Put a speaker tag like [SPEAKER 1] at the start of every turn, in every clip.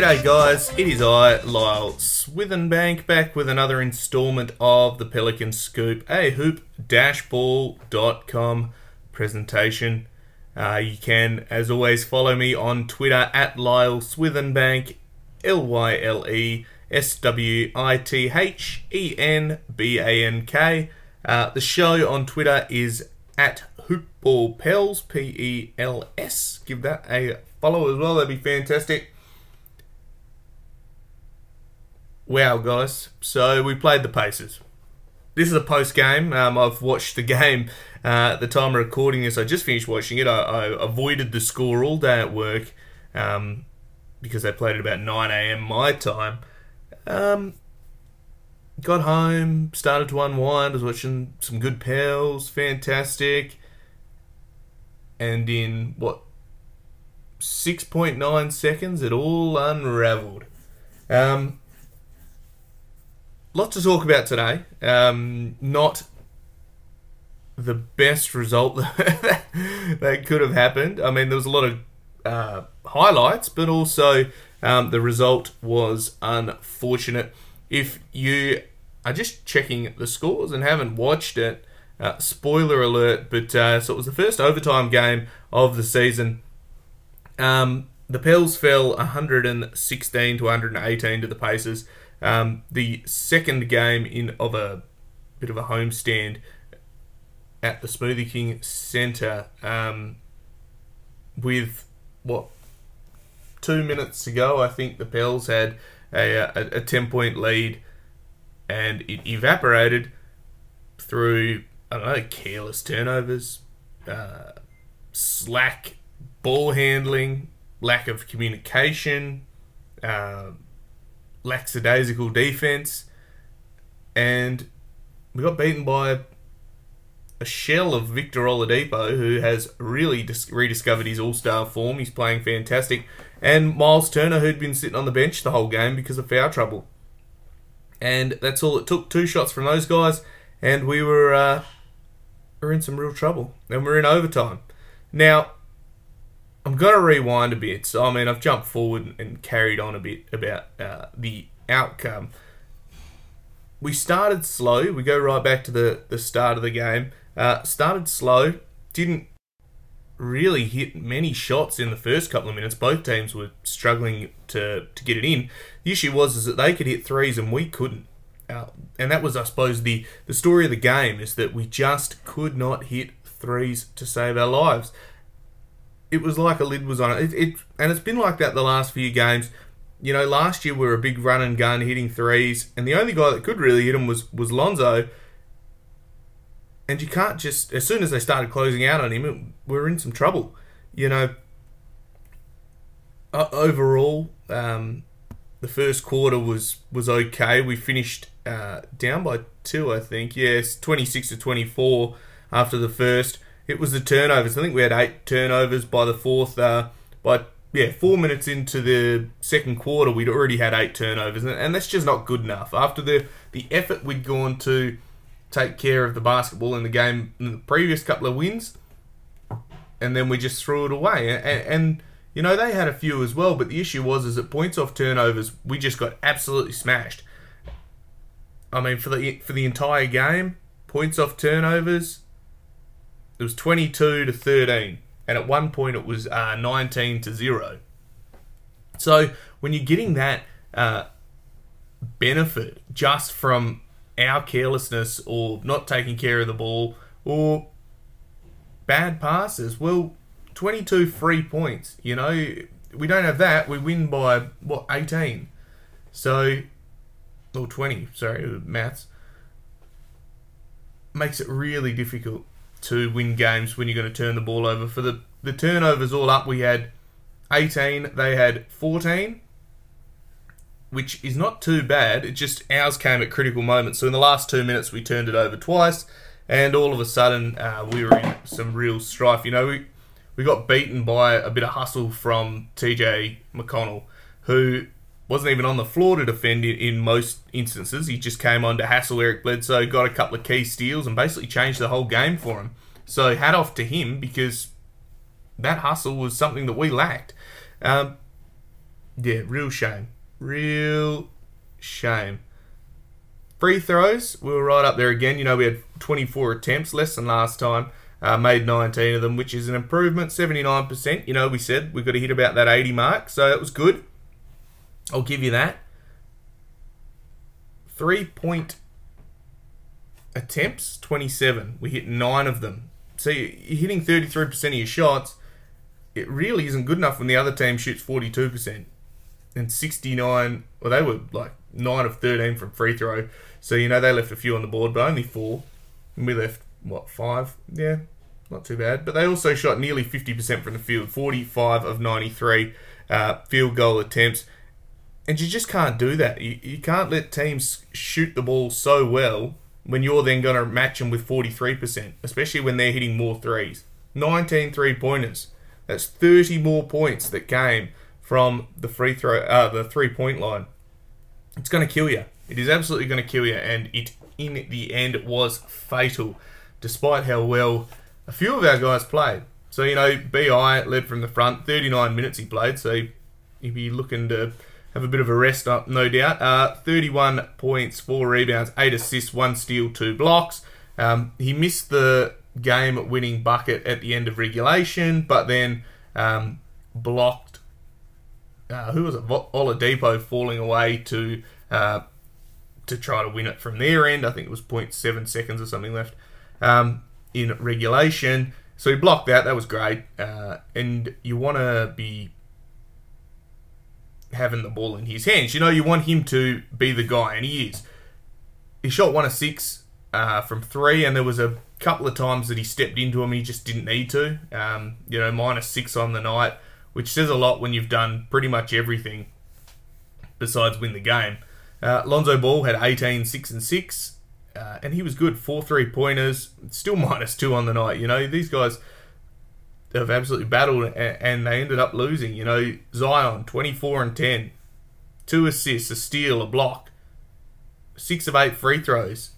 [SPEAKER 1] G'day guys, it is I, Lyle Swithenbank, back with another instalment of the Pelican Scoop, a hoop-ball.com presentation. Uh, you can, as always, follow me on Twitter at Lyle Swithenbank, L-Y-L-E S-W-I-T-H-E-N-B-A-N-K. Uh, the show on Twitter is at hoopballpels, P-E-L-S. Give that a follow as well, that'd be fantastic. Wow, guys. So we played the Pacers. This is a post game. Um, I've watched the game uh, at the time of recording this. I just finished watching it. I, I avoided the score all day at work um, because they played at about 9 a.m. my time. Um, got home, started to unwind, was watching some good pals, fantastic. And in what 6.9 seconds, it all unraveled. Um, lot to talk about today. Um, not the best result that could have happened. I mean, there was a lot of uh, highlights, but also um, the result was unfortunate. If you are just checking the scores and haven't watched it, uh, spoiler alert, but uh, so it was the first overtime game of the season. Um, the Pels fell 116 to 118 to the Pacers. Um, the second game in of a bit of a homestand at the Smoothie King Centre um, with what two minutes to go, I think the Pels had a, a, a 10 point lead and it evaporated through, I don't know, careless turnovers, uh, slack ball handling, lack of communication, uh, lackadaisical defense, and we got beaten by a shell of Victor Oladipo, who has really dis- rediscovered his All Star form. He's playing fantastic, and Miles Turner, who'd been sitting on the bench the whole game because of foul trouble. And that's all it took. Two shots from those guys, and we were uh, we're in some real trouble, and we're in overtime. Now, I'm going to rewind a bit. So, I mean, I've jumped forward and carried on a bit about uh, the outcome. We started slow. We go right back to the, the start of the game. Uh, started slow. Didn't really hit many shots in the first couple of minutes. Both teams were struggling to, to get it in. The issue was is that they could hit threes and we couldn't. Uh, and that was, I suppose, the, the story of the game is that we just could not hit threes to save our lives it was like a lid was on it. It, it. And it's been like that the last few games. You know, last year we were a big run and gun hitting threes, and the only guy that could really hit them was, was Lonzo. And you can't just, as soon as they started closing out on him, we are in some trouble. You know, uh, overall, um, the first quarter was, was okay. We finished uh, down by two, I think. Yes, 26 to 24 after the first it was the turnovers. I think we had eight turnovers by the fourth. Uh, by yeah, four minutes into the second quarter, we'd already had eight turnovers, and, that's just not good enough. After the the effort we'd gone to take care of the basketball in the game in the previous couple of wins, and then we just threw it away. And, and, you know they had a few as well, but the issue was is that points off turnovers, we just got absolutely smashed. I mean, for the for the entire game, points off turnovers, it was 22 to 13, and at one point it was uh, 19 to 0. So when you're getting that uh, benefit just from our carelessness or not taking care of the ball or bad passes, well, 22 free points, you know, we don't have that. We win by, what, 18? So, or 20, sorry, maths. Makes it really difficult to win games when you're going to turn the ball over. For the, the turnovers all up, we had 18, they had 14, which is not too bad. It just ours came at critical moments. So in the last two minutes, we turned it over twice, and all of a sudden, uh, we were in some real strife. You know, we, we got beaten by a bit of hustle from TJ McConnell, who wasn't even on the floor to defend in, in most instances. He just came on to hassle Eric Bledsoe, got a couple of key steals, and basically changed the whole game for him. So hat off to him because that hustle was something that we lacked. Um, Yeah, real shame. Real shame. Free throws, we were right up there again. You know, we had 24 attempts, less than last time. Uh, made 19 of them, which is an improvement, 79%. You know, we said we've got to hit about that 80 mark, so that was good. I'll give you that. Three point attempts, 27. We hit nine of them. So you're hitting 33% of your shots. It really isn't good enough when the other team shoots 42% and 69. Well, they were like 9 of 13 from free throw. So, you know, they left a few on the board, but only four. And we left, what, five? Yeah, not too bad. But they also shot nearly 50% from the field, 45 of 93 uh, field goal attempts. And you just can't do that. You, you can't let teams shoot the ball so well when you're then going to match them with 43%, especially when they're hitting more threes. 19 three pointers. That's 30 more points that came from the free throw, uh, the three point line. It's going to kill you. It is absolutely going to kill you, and it in the end was fatal, despite how well a few of our guys played. So you know, BI led from the front, 39 minutes he played. So he'd be looking to have a bit of a rest up, no doubt. Uh, 31 points, four rebounds, eight assists, one steal, two blocks. Um, he missed the game-winning bucket at the end of regulation, but then um, blocked. Uh, who was it? Oladipo falling away to uh, to try to win it from their end. I think it was 0.7 seconds or something left um, in regulation. So he blocked that. That was great. Uh, and you want to be having the ball in his hands. You know, you want him to be the guy, and he is. He shot one of six uh, from three, and there was a couple of times that he stepped into him. He just didn't need to. Um, you know, minus six on the night, which says a lot when you've done pretty much everything besides win the game. Uh, Lonzo Ball had 18, 6 and 6, uh, and he was good. Four three pointers, still minus two on the night. You know, these guys have absolutely battled and, they ended up losing. You know, Zion, 24 and 10, two assists, a steal, a block, six of eight free throws,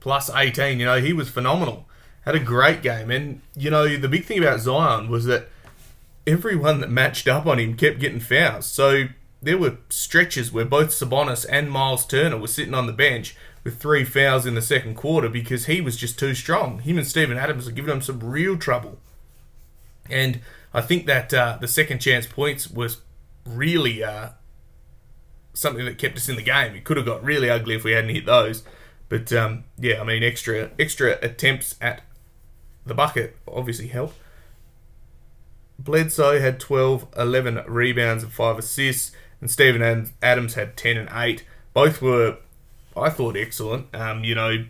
[SPEAKER 1] plus 18. You know, he was phenomenal. Had a great game. And, you know, the big thing about Zion was that everyone that matched up on him kept getting fouls. So there were stretches where both Sabonis and Miles Turner were sitting on the bench with three fouls in the second quarter because he was just too strong. Him and Steven Adams are giving him some real trouble. And I think that uh, the second chance points was really uh, something that kept us in the game. It could have got really ugly if we hadn't hit those. But um, yeah, I mean, extra extra attempts at the bucket obviously helped. Bledsoe had 12, 11 rebounds and 5 assists, and Steven Adams had 10 and 8. Both were, I thought, excellent. Um, you know,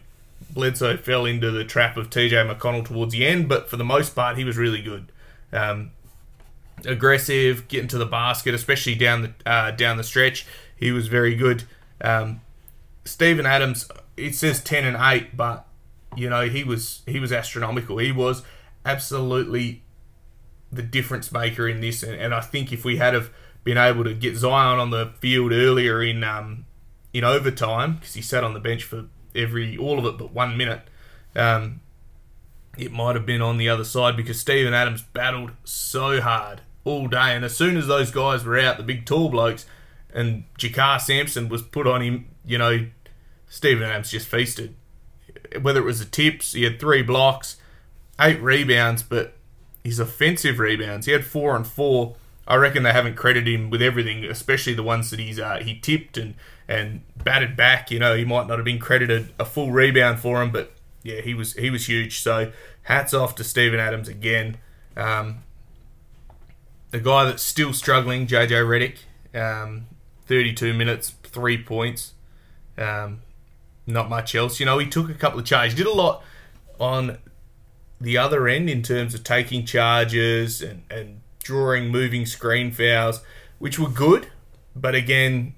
[SPEAKER 1] Bledsoe fell into the trap of TJ McConnell towards the end, but for the most part, he was really good. Um, aggressive, getting to the basket, especially down the uh, down the stretch. He was very good. Um, Steven Adams, it says ten and eight, but you know he was he was astronomical. He was absolutely the difference maker in this, and, and I think if we had have been able to get Zion on the field earlier in um, in overtime because he sat on the bench for every all of it but one minute. Um, it might have been on the other side because Steven Adams battled so hard all day. And as soon as those guys were out, the big tall blokes, and JaKarr Sampson was put on him, you know, Steven Adams just feasted. Whether it was the tips, he had three blocks, eight rebounds, but his offensive rebounds, he had four and four. I reckon they haven't credited him with everything, especially the ones that he's uh, he tipped and and batted back. You know, he might not have been credited a full rebound for him, but yeah, he was he was huge. So hats off to Steven Adams again. Um, the guy that's still struggling, JJ Redick, um, 32 minutes, three points, um, not much else. You know, he took a couple of charges, did a lot on the other end in terms of taking charges and, and drawing moving screen fouls, which were good. But again,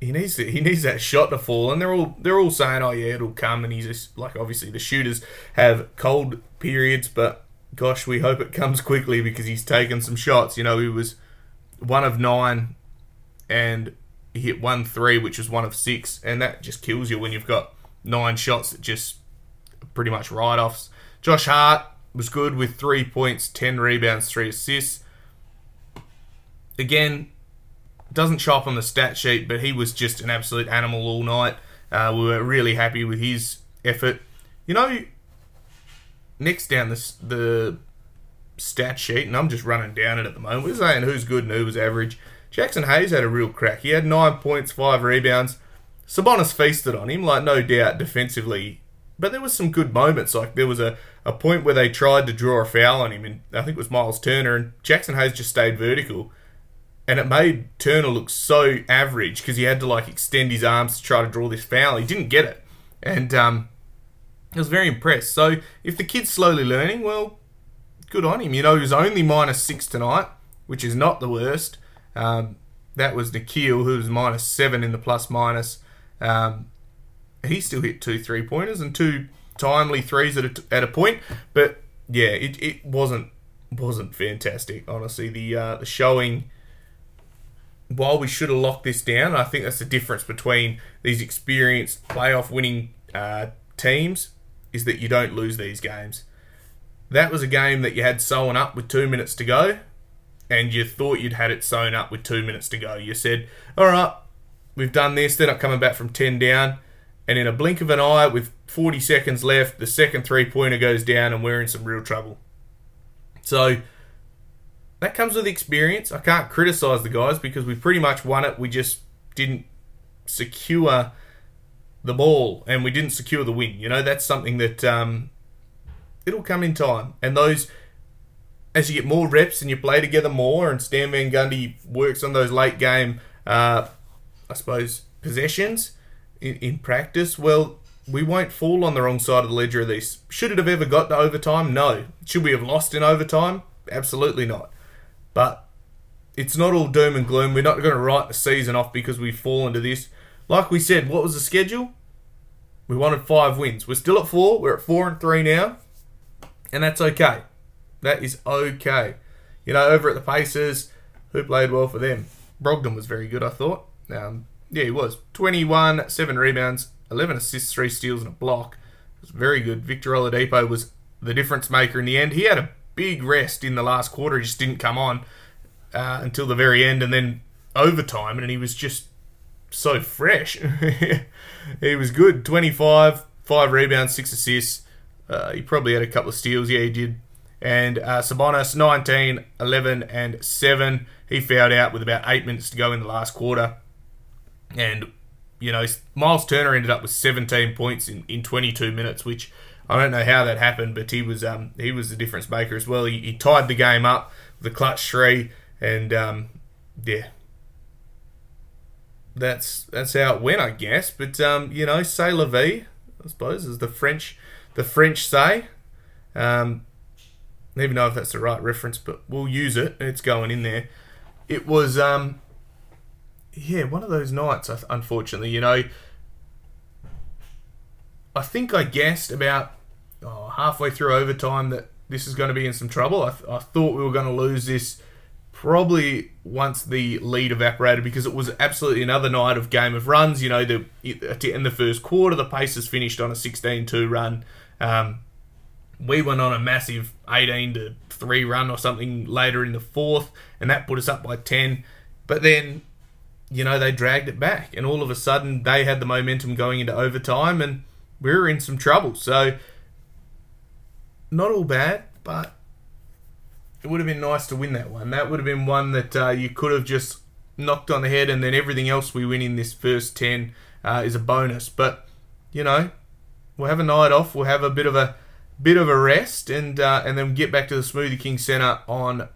[SPEAKER 1] he needs to, he needs that shot to fall, and they're all they're all saying, "Oh yeah, it'll come." And he's just like, obviously, the shooters have cold periods, but gosh, we hope it comes quickly because he's taken some shots. You know, he was one of nine, and he hit one three, which was one of six, and that just kills you when you've got nine shots that just pretty much write offs. Josh Hart was good with three points, ten rebounds, three assists. Again, doesn't chop on the stat sheet, but he was just an absolute animal all night. Uh, we were really happy with his effort. You know, next down the the stat sheet, and I'm just running down it at the moment. We're saying who's good and who was average. Jaxson Hayes had a real crack. He had nine points, five rebounds. Sabonis feasted on him, like no doubt defensively. But there was some good moments. Like there was a, a point where they tried to draw a foul on him, and I think it was Miles Turner, and Jaxson Hayes just stayed vertical. And it made Turner look so average because he had to like extend his arms to try to draw this foul. He didn't get it. And um, I was very impressed. So if the kid's slowly learning, well, good on him. You know, he was only minus six tonight, which is not the worst. Um, that was Nickeil, who was minus seven in the plus minus. Um, he still hit two three pointers and two timely threes at a, at a point, but yeah, it, it wasn't wasn't fantastic. Honestly, the uh, the showing. While we should have locked this down, I think that's the difference between these experienced playoff winning uh, teams is that you don't lose these games. That was a game that you had sewn up with two minutes to go, and you thought you'd had it sewn up with two minutes to go. You said, "All right, we've done this. They're not coming back from ten down." and in a blink of an eye, with 40 seconds left, the second three pointer goes down, and we're in some real trouble. So that comes with experience. I can't criticize the guys because we pretty much won it. We just didn't secure the ball, and we didn't secure the win. You know, that's something that um, it'll come in time. And those, as you get more reps and you play together more, and Stan Van Gundy works on those late game, uh, I suppose, possessions in, in practice, well, we won't fall on the wrong side of the ledger of this. Should it have ever got to overtime? No. Should we have lost in overtime? Absolutely not. But it's not all doom and gloom. We're not going to write the season off because we fall into this. Like we said, what was the schedule? We wanted five wins. We're still at four. We're at four and three now. And that's okay. That is okay. You know, over at the Pacers, who played well for them? Brogdon was very good, I thought. Um, yeah, he was. 21, 7 rebounds, 11 assists, 3 steals, and a block. It was very good. Victor Oladipo was the difference maker in the end. He had a big rest in the last quarter. He just didn't come on uh, until the very end, and then overtime, and he was just so fresh. he was good. 25, 5 rebounds, 6 assists. Uh, he probably had a couple of steals. Yeah, he did. And uh, Sabonis, 19, 11, and 7. He fouled out with about 8 minutes to go in the last quarter. And, you know, Miles Turner ended up with 17 points in, in 22 minutes, which I don't know how that happened, but he was um, he was the difference maker as well. He, he tied the game up a clutch three, and um, yeah, that's that's how it went, I guess. But um, you know, say la vie, I suppose, as the French the French say. Um, don't even know if that's the right reference, but we'll use it. It's going in there. It was um, yeah, one of those nights. Unfortunately, you know, I think I guessed about oh, halfway through overtime that this is going to be in some trouble. I, th- I thought we were going to lose this probably once the lead evaporated because it was absolutely another night of game of runs. You know, the in the first quarter, the Pacers finished on a 16-2 run. Um, we went on a massive 18 to 3 run or something later in the fourth, and that put us up by 10. But then you know, they dragged it back, and all of a sudden they had the momentum going into overtime, and we were in some trouble. So, not all bad, but it would have been nice to win that one. That would have been one that uh, you could have just knocked on the head, and then everything else we win in this first 10 uh, is a bonus. But, you know, we'll have a night off, we'll have a bit of a bit of a rest, and uh, and then get back to the Smoothie King Centre on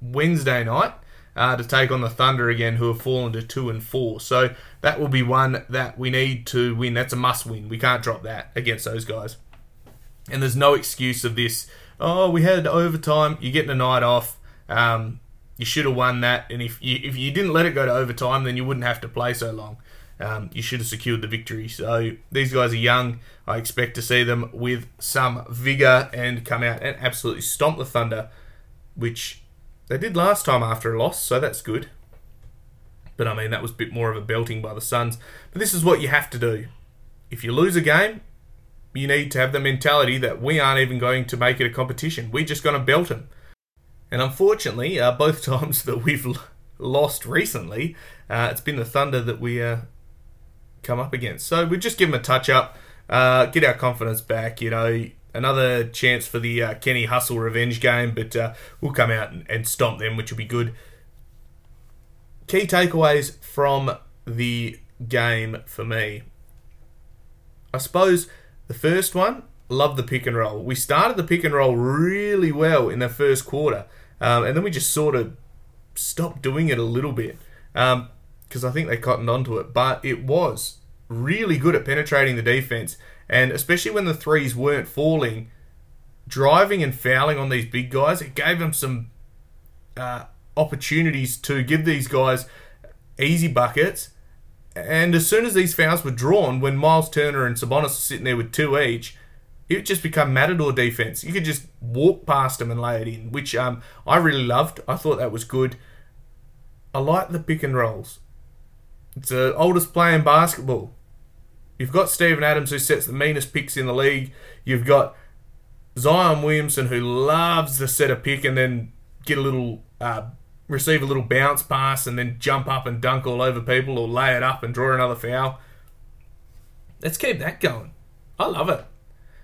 [SPEAKER 1] Wednesday night uh, to take on the Thunder again, who have fallen to two and four. So that will be one that we need to win. That's a must win. We can't drop that against those guys. And there's no excuse of this. Oh, we had overtime. You're getting a night off. Um, you should have won that. And if you, if you didn't let it go to overtime, then you wouldn't have to play so long. Um, you should have secured the victory. So these guys are young. I expect to see them with some vigor and come out and absolutely stomp the Thunder, which they did last time after a loss, so that's good. But I mean, that was a bit more of a belting by the Suns. But this is what you have to do. If you lose a game, you need to have the mentality that we aren't even going to make it a competition. We're just going to belt them. And unfortunately, uh, both times that we've lost recently. Uh, it's been the Thunder that we uh, come up against. So we just give them a touch up, uh, get our confidence back. You know, another chance for the uh, Kenny Hustle revenge game, but uh, we'll come out and, and stomp them, which will be good. Key takeaways from the game for me. I suppose the first one, love the pick and roll. We started the pick and roll really well in the first quarter, um, and then we just sort of stopped doing it a little bit because um, I think they cottoned onto it. But it was really good at penetrating the defense, and especially when the threes weren't falling, driving and fouling on these big guys, it gave them some uh, opportunities to give these guys easy buckets. And as soon as these fouls were drawn, when Miles Turner and Sabonis were sitting there with two each, it just become matador defense. You could just walk past them and lay it in, which um, I really loved. I thought that was good. I like the pick and rolls. It's the oldest play in basketball. You've got Steven Adams who sets the meanest picks in the league. You've got Zion Williamson who loves to set a pick and then get a little uh, receive a little bounce pass and then jump up and dunk all over people or lay it up and draw another foul. Let's keep that going. I love it.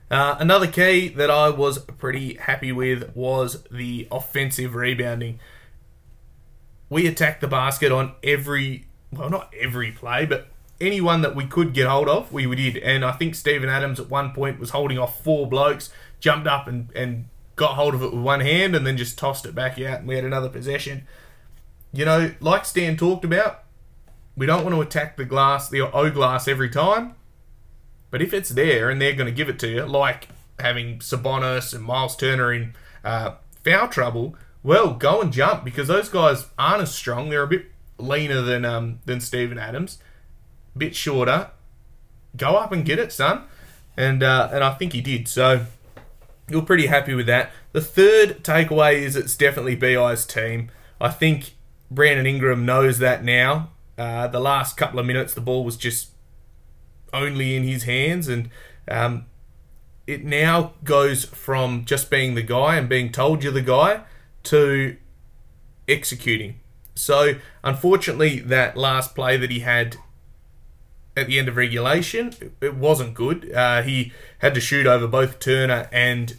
[SPEAKER 1] Uh, another key that I was pretty happy with was the offensive rebounding. We attacked the basket on every, well, not every play, but anyone that we could get hold of, we did. And I think Steven Adams at one point was holding off four blokes, jumped up and, and got hold of it with one hand, and then just tossed it back out, and we had another possession. You know, like Stan talked about, we don't want to attack the glass, the O glass every time. But if it's there and they're going to give it to you, like having Sabonis and Miles Turner in uh, foul trouble, well, go and jump because those guys aren't as strong. They're a bit leaner than um, than Steven Adams, a bit shorter. Go up and get it, son. And uh, and I think he did. So you're pretty happy with that. The third takeaway is it's definitely BI's team. I think Brandon Ingram knows that now. Uh, the last couple of minutes, the ball was just only in his hands, and um, it now goes from just being the guy and being told you're the guy to executing. So, unfortunately, that last play that he had at the end of regulation, it wasn't good. Uh, he had to shoot over both Turner and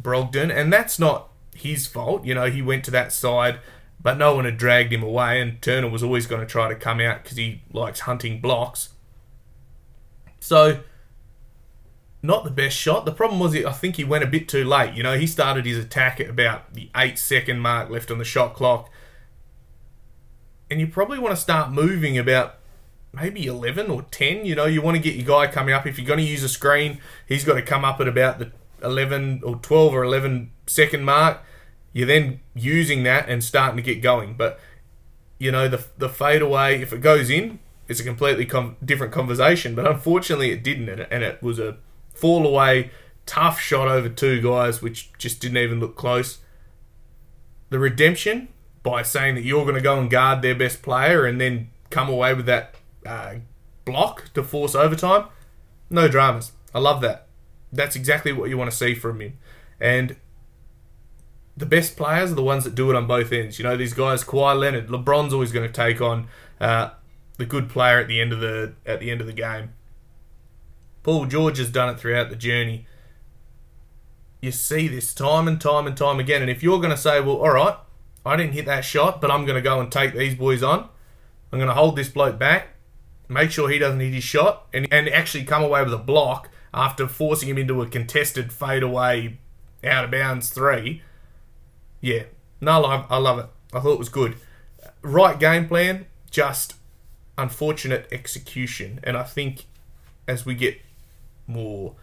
[SPEAKER 1] Brogdon, and that's not his fault. You know, he went to that side, but no one had dragged him away, and Turner was always going to try to come out because he likes hunting blocks. So, not the best shot. The problem was, I think he went a bit too late. You know, he started his attack at about the eight second mark left on the shot clock. And you probably want to start moving about maybe 11 or 10. You know, you want to get your guy coming up. If you're going to use a screen, he's got to come up at about the 11 or 12 or 11 second mark. You're then using that and starting to get going. But, you know, the, the fadeaway, if it goes in, it's a completely com- different conversation. But unfortunately, it didn't, and it, and it was a fall away, tough shot over two guys, which just didn't even look close. The redemption by saying that you're going to go and guard their best player and then come away with that uh, block to force overtime. No dramas. I love that. That's exactly what you want to see from him. And the best players are the ones that do it on both ends. You know, these guys, Kawhi Leonard, LeBron's always going to take on uh, the good player at the end of the at the end of the game. Paul George has done it throughout the journey. You see this time and time and time again. And if you're going to say, well, all right, I didn't hit that shot, but I'm going to go and take these boys on, I'm going to hold this bloke back, make sure he doesn't hit his shot, and, and actually come away with a block after forcing him into a contested fadeaway out of bounds three. Yeah, no, I I love it. I thought it was good. Right game plan, just unfortunate execution. And I think as we get more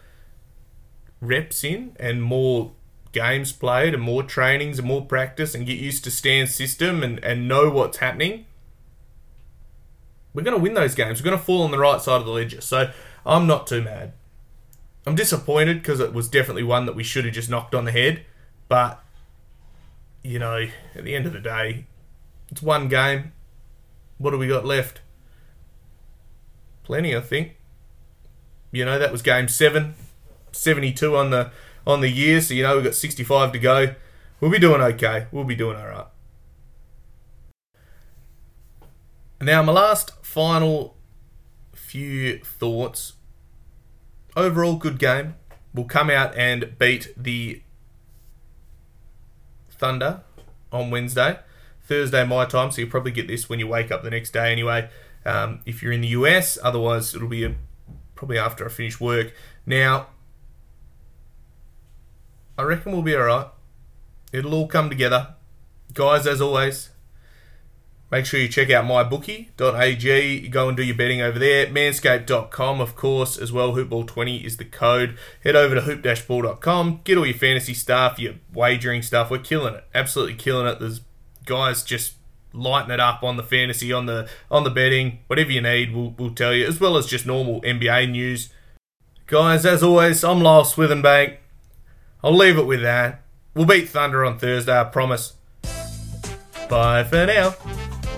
[SPEAKER 1] reps in and more games played and more trainings and more practice and get used to Stan's system and, and know what's happening, we're going to win those games. We're going to fall on the right side of the ledger. So I'm not too mad. I'm disappointed because it was definitely one that we should have just knocked on the head. But, you know, at the end of the day, it's one game. What do we got left? plenty, I think. You know, that was game seven, 72 on the on the year, so you know we've got 65 to go. We'll be doing okay. We'll be doing all right. Now, my last final few thoughts. Overall, good game. We'll come out and beat the Thunder on Wednesday. Thursday, my time, so you'll probably get this when you wake up the next day anyway. Um, if you're in the US, otherwise, it'll be a, probably after I finish work. Now, I reckon we'll be alright. It'll all come together. Guys, as always, make sure you check out mybookie.ag. Go and do your betting over there. Manscaped.com, of course, as well. Hoopball20 is the code. Head over to hoop-ball.com. Get all your fantasy stuff, your wagering stuff. We're killing it. Absolutely killing it. There's guys just lighting it up on the fantasy, on the on the betting, whatever you need, we'll, we'll tell you, as well as just normal NBA news. Guys, as always, I'm Lyle Swithenbank. I'll leave it with that. We'll beat Thunder on Thursday, I promise. Bye for now.